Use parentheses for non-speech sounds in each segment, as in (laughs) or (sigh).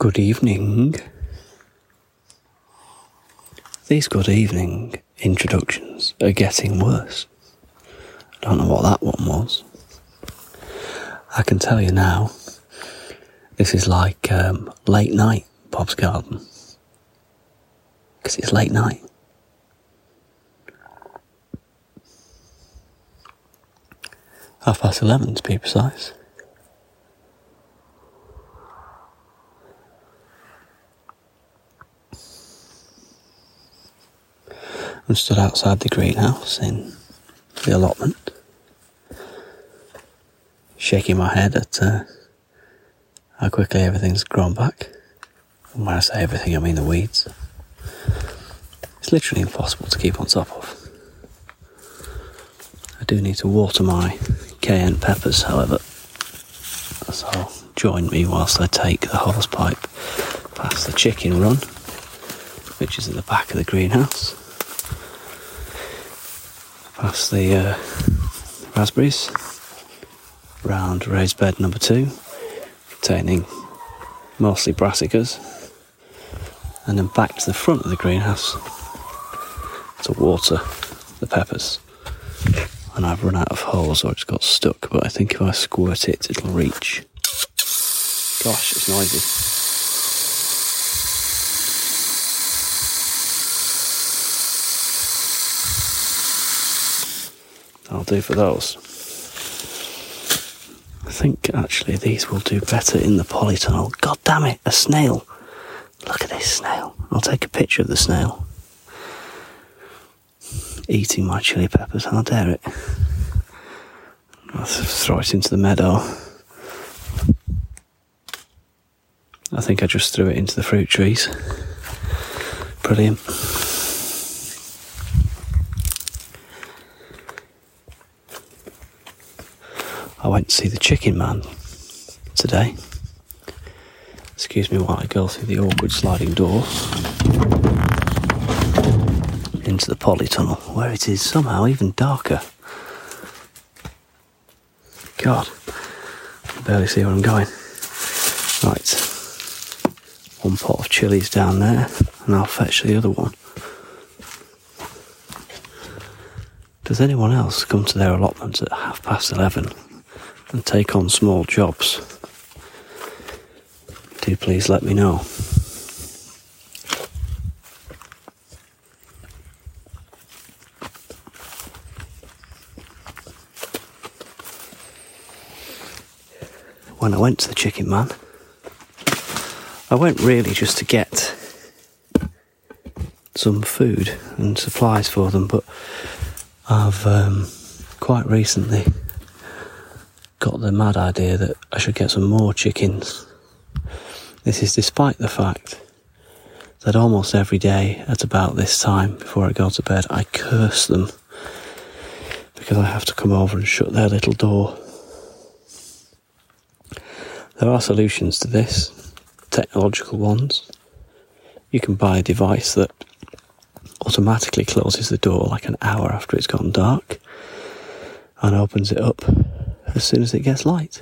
Good evening. These good evening introductions are getting worse. I don't know what that one was. I can tell you now, this is like um, late night Bob's Garden. Because it's late night. Half past eleven to be precise. I'm stood outside the greenhouse in the allotment, shaking my head at uh, how quickly everything's grown back. And when I say everything, I mean the weeds. It's literally impossible to keep on top of. I do need to water my cayenne peppers, however, so join me whilst I take the hose pipe past the chicken run, which is at the back of the greenhouse, the uh, raspberries, round raised bed number two, containing mostly brassicas, and then back to the front of the greenhouse to water the peppers. And I've run out of holes or it's got stuck, but I think if I squirt it, it'll reach. Gosh, it's noisy. I'll do for those. I think actually these will do better in the polytunnel. God damn it, a snail. Look at this snail. I'll take a picture of the snail. Eating my chili peppers, I'll dare it. I'll throw it into the meadow. I think I just threw it into the fruit trees. Brilliant. Went to see the chicken man today. Excuse me while I go through the awkward sliding door into the polytunnel, where it is somehow even darker. God, I barely see where I'm going. Right, one pot of chilies down there, and I'll fetch the other one. Does anyone else come to their allotments at half past eleven and take on small jobs? Do please let me know. When I went to the chicken man, I went really just to get some food and supplies for them, but I've um, quite recently got the mad idea that I should get some more chickens. This is despite the fact that almost every day at about this time before I go to bed, I curse them because I have to come over and shut their little door. There are solutions to this, technological ones. You can buy a device that automatically closes the door like an hour after it's gone dark and opens it up as soon as it gets light,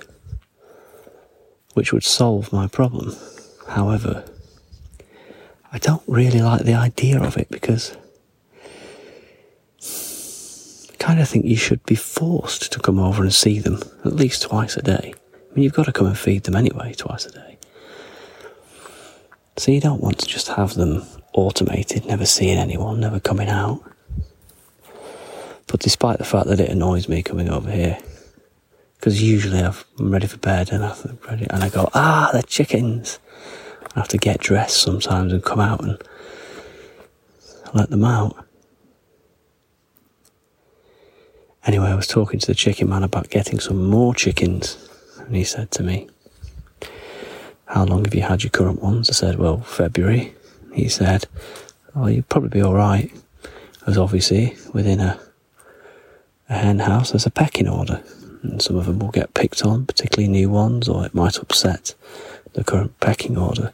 which would solve my problem. However, I don't really like the idea of it because I kind of think you should be forced to come over and see them at least twice a day. I mean, you've got to come and feed them anyway, twice a day. So you don't want to just have them automated, never seeing anyone, never coming out. But despite the fact that it annoys me coming over here, because usually I'm ready for bed and I ready, and I go, ah, the chickens. I have to get dressed sometimes and come out and let them out. Anyway, I was talking to the chicken man about getting some more chickens, and he said to me, How long have you had your current ones? I said, Well, February. He said, Oh, you'd probably be alright, as obviously within a, a hen house there's a pecking order, and some of them will get picked on, particularly new ones, or it might upset the current pecking order.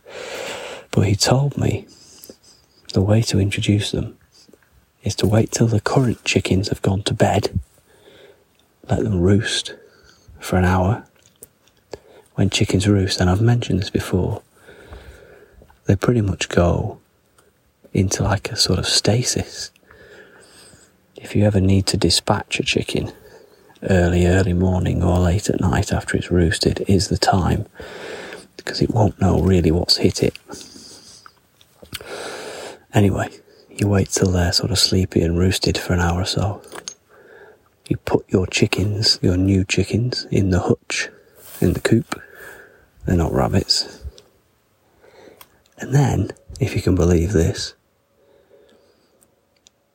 But he told me the way to introduce them is to wait till the current chickens have gone to bed, let them roost for an hour. When chickens roost, and I've mentioned this before, they pretty much go into like a sort of stasis. If you ever need to dispatch a chicken early, early morning or late at night after it's roosted, is the time because it won't know really what's hit it. Anyway, you wait till they're sort of sleepy and roosted for an hour or so. You put your chickens, your new chickens, in the hutch, in the coop. They're not rabbits. And then, if you can believe this,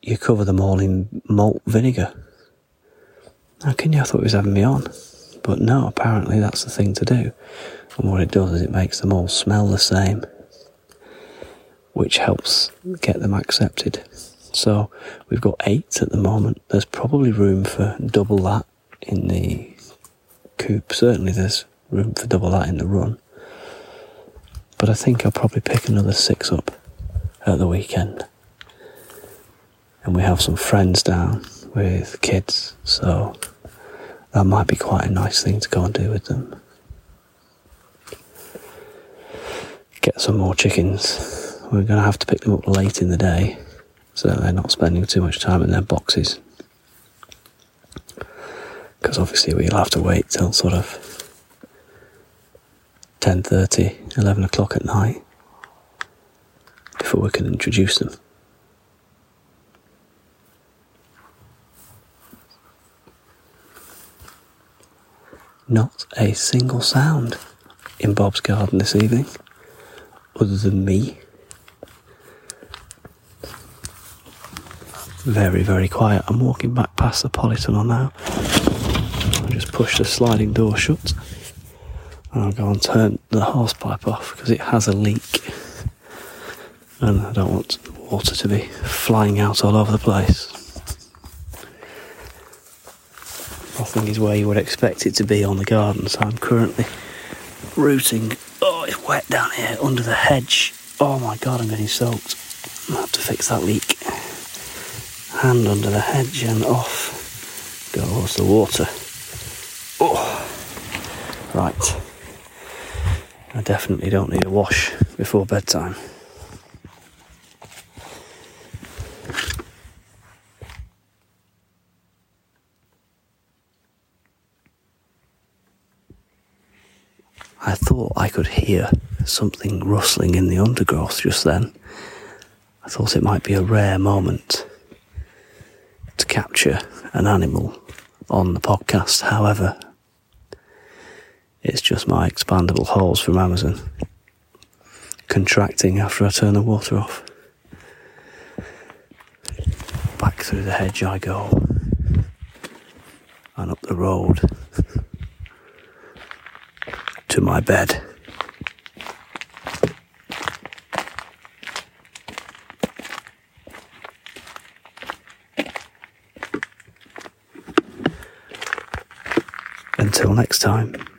you cover them all in malt vinegar. You? I thought he was having me on. But no, apparently that's the thing to do. And what it does is it makes them all smell the same which helps get them accepted. So we've got eight at the moment. There's probably room for double that in the coop. Certainly, there's room for double that in the run. But I think I'll probably pick another six up at the weekend. And we have some friends down with kids, so that might be quite a nice thing to go and do with them. Get some more chickens we're going to have to pick them up late in the day so they're not spending too much time in their boxes. Because obviously we'll have to wait till sort of 10.30, 11 o'clock at night before we can introduce them. Not a single sound in Bob's garden this evening, other than me very, very quiet. I'm walking back past the polytunnel now. I'll just push the sliding door shut and I'll go and turn the hosepipe off because it has a leak and I don't want water to be flying out all over the place. Nothing is where you would expect it to be on the garden, so I'm currently rooting. Oh, it's wet down here under the hedge. Oh my god, I'm getting soaked. I have to fix that leak hand under the hedge and off goes the water. Oh, right. I definitely don't need a wash before bedtime. I thought I could hear something rustling in the undergrowth just then. I thought it might be a rare moment to capture an animal on the podcast. However, it's just my expandable hose from Amazon contracting after I turn the water off. Back through the hedge I go and up the road (laughs) to my bed. Until next time.